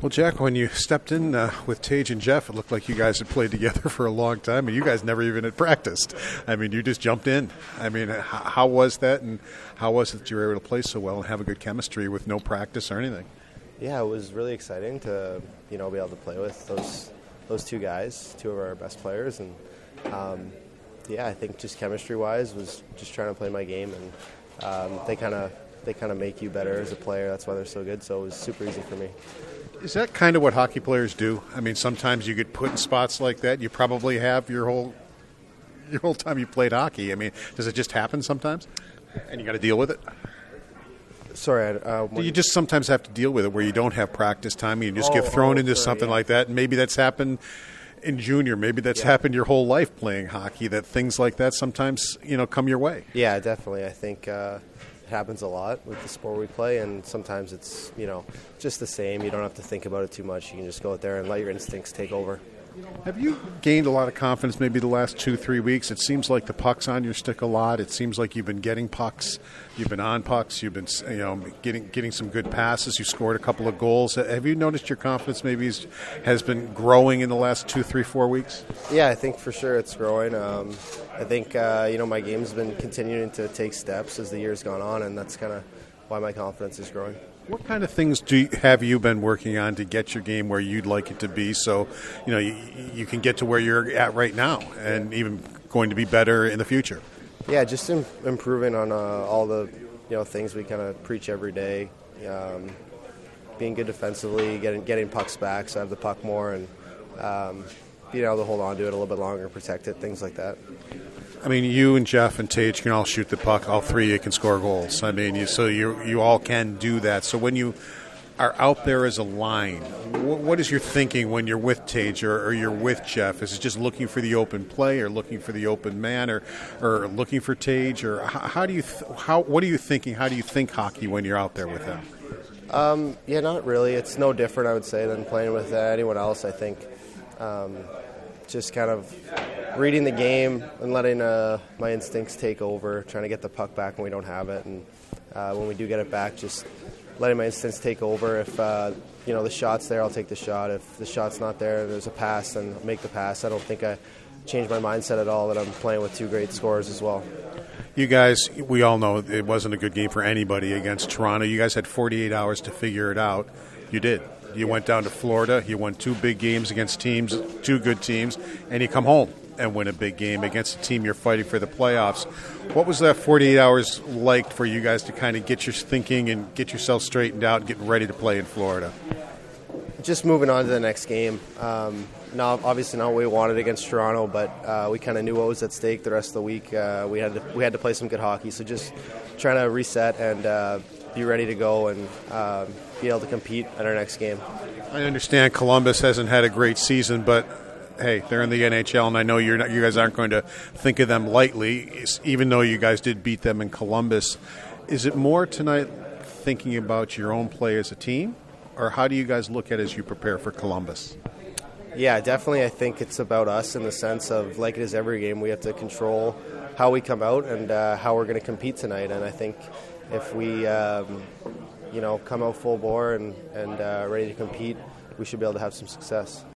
Well, Jack, when you stepped in uh, with Tage and Jeff, it looked like you guys had played together for a long time, and you guys never even had practiced. I mean, you just jumped in. I mean, how, how was that, and how was it that you were able to play so well and have a good chemistry with no practice or anything? Yeah, it was really exciting to you know be able to play with those those two guys, two of our best players, and um, yeah, I think just chemistry wise was just trying to play my game, and um, they kind of they kind of make you better as a player. That's why they're so good. So it was super easy for me. Is that kind of what hockey players do? I mean, sometimes you get put in spots like that. You probably have your whole your whole time you played hockey. I mean, does it just happen sometimes, and you got to deal with it? Sorry, uh, you just sometimes have to deal with it where you don't have practice time. And you just Oh, get thrown oh, into sorry, something yeah. like that, and maybe that's happened in junior. Maybe that's Yeah. happened your whole life playing hockey. That things like that sometimes you know come your way. Yeah, definitely. I think uh, it happens a lot with the sport we play, and sometimes it's you know just the same. You don't have to think about it too much. You can just go out there and let your instincts take over. Have you gained a lot of confidence maybe the last two, three weeks? It seems like the puck's on your stick a lot. It seems like you've been getting pucks. You've been on pucks. You've been you know getting getting some good passes. You scored a couple of goals. Have you noticed your confidence maybe has been growing in the last two, three, four weeks? Yeah, I think for sure it's growing. Um, I think uh, you know my game's been continuing to take steps as the year's gone on, and that's kind of why my confidence is growing. What kind of things do you, have you been working on to get your game where you'd like it to be? So, you know, you, you can get to where you're at right now, and even going to be better in the future. Yeah, just Im- improving on uh, all the you know things we kind of preach every day. Um, being good defensively, getting getting pucks back, so I have the puck more, and um, being able to hold on to it a little bit longer, protect it, things like that. I mean, you and Jeff and Tage can all shoot the puck. All three you can score goals. I mean, you, so you you all can do that. So when you are out there as a line, what, what is your thinking when you're with Tage or, or you're with Jeff? Is it just looking for the open play, or looking for the open man, or or looking for Tage, or how, how do you th- how what are you thinking? How do you think hockey when you're out there with them? Um, yeah, not really. It's no different, I would say, than playing with anyone else. I think um, just kind of reading the game and letting uh, my instincts take over, trying to get the puck back when we don't have it, and uh, when we do get it back, just letting my instincts take over. If uh, you know the shot's there, I'll take the shot. If the shot's not there, there's a pass, then I'll make the pass. I don't think I changed my mindset at all that I'm playing with two great scorers as well. You guys, we all know it wasn't a good game for anybody against Toronto. You guys had 48 hours to figure it out. You did. You went down to Florida. You won two big games against teams, two good teams, and you come home and win a big game against a team you're fighting for the playoffs. What was that 48 hours like for you guys to kind of get your thinking and get yourself straightened out and getting ready to play in Florida? just moving on to the next game. Um, obviously not what we wanted against Toronto, but uh, we kind of knew what was at stake the rest of the week. Uh, we had to, we had to play some good hockey, so just trying to reset and uh, be ready to go and uh, be able to compete at our next game. I understand Columbus hasn't had a great season, but hey, they're in the NHL, and I know you're not, you guys aren't going to think of them lightly, even though you guys did beat them in Columbus. Is it more tonight thinking about your own play as a team, or how do you guys look at it as you prepare for Columbus? Yeah, definitely. I think it's about us in the sense of, like it is every game, we have to control how we come out and uh, how we're going to compete tonight. And I think if we, um, you know, come out full bore and, and uh, ready to compete, we should be able to have some success.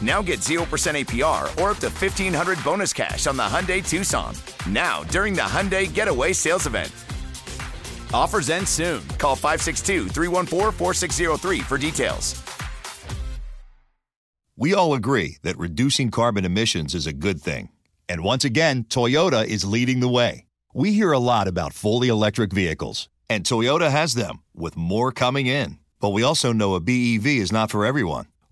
Now get 0% APR or up to 1500 bonus cash on the Hyundai Tucson. Now, during the Hyundai Getaway Sales Event. Offers end soon. Call 562 314 4603 for details. We all agree that reducing carbon emissions is a good thing. And once again, Toyota is leading the way. We hear a lot about fully electric vehicles, and Toyota has them, with more coming in. But we also know a BEV is not for everyone,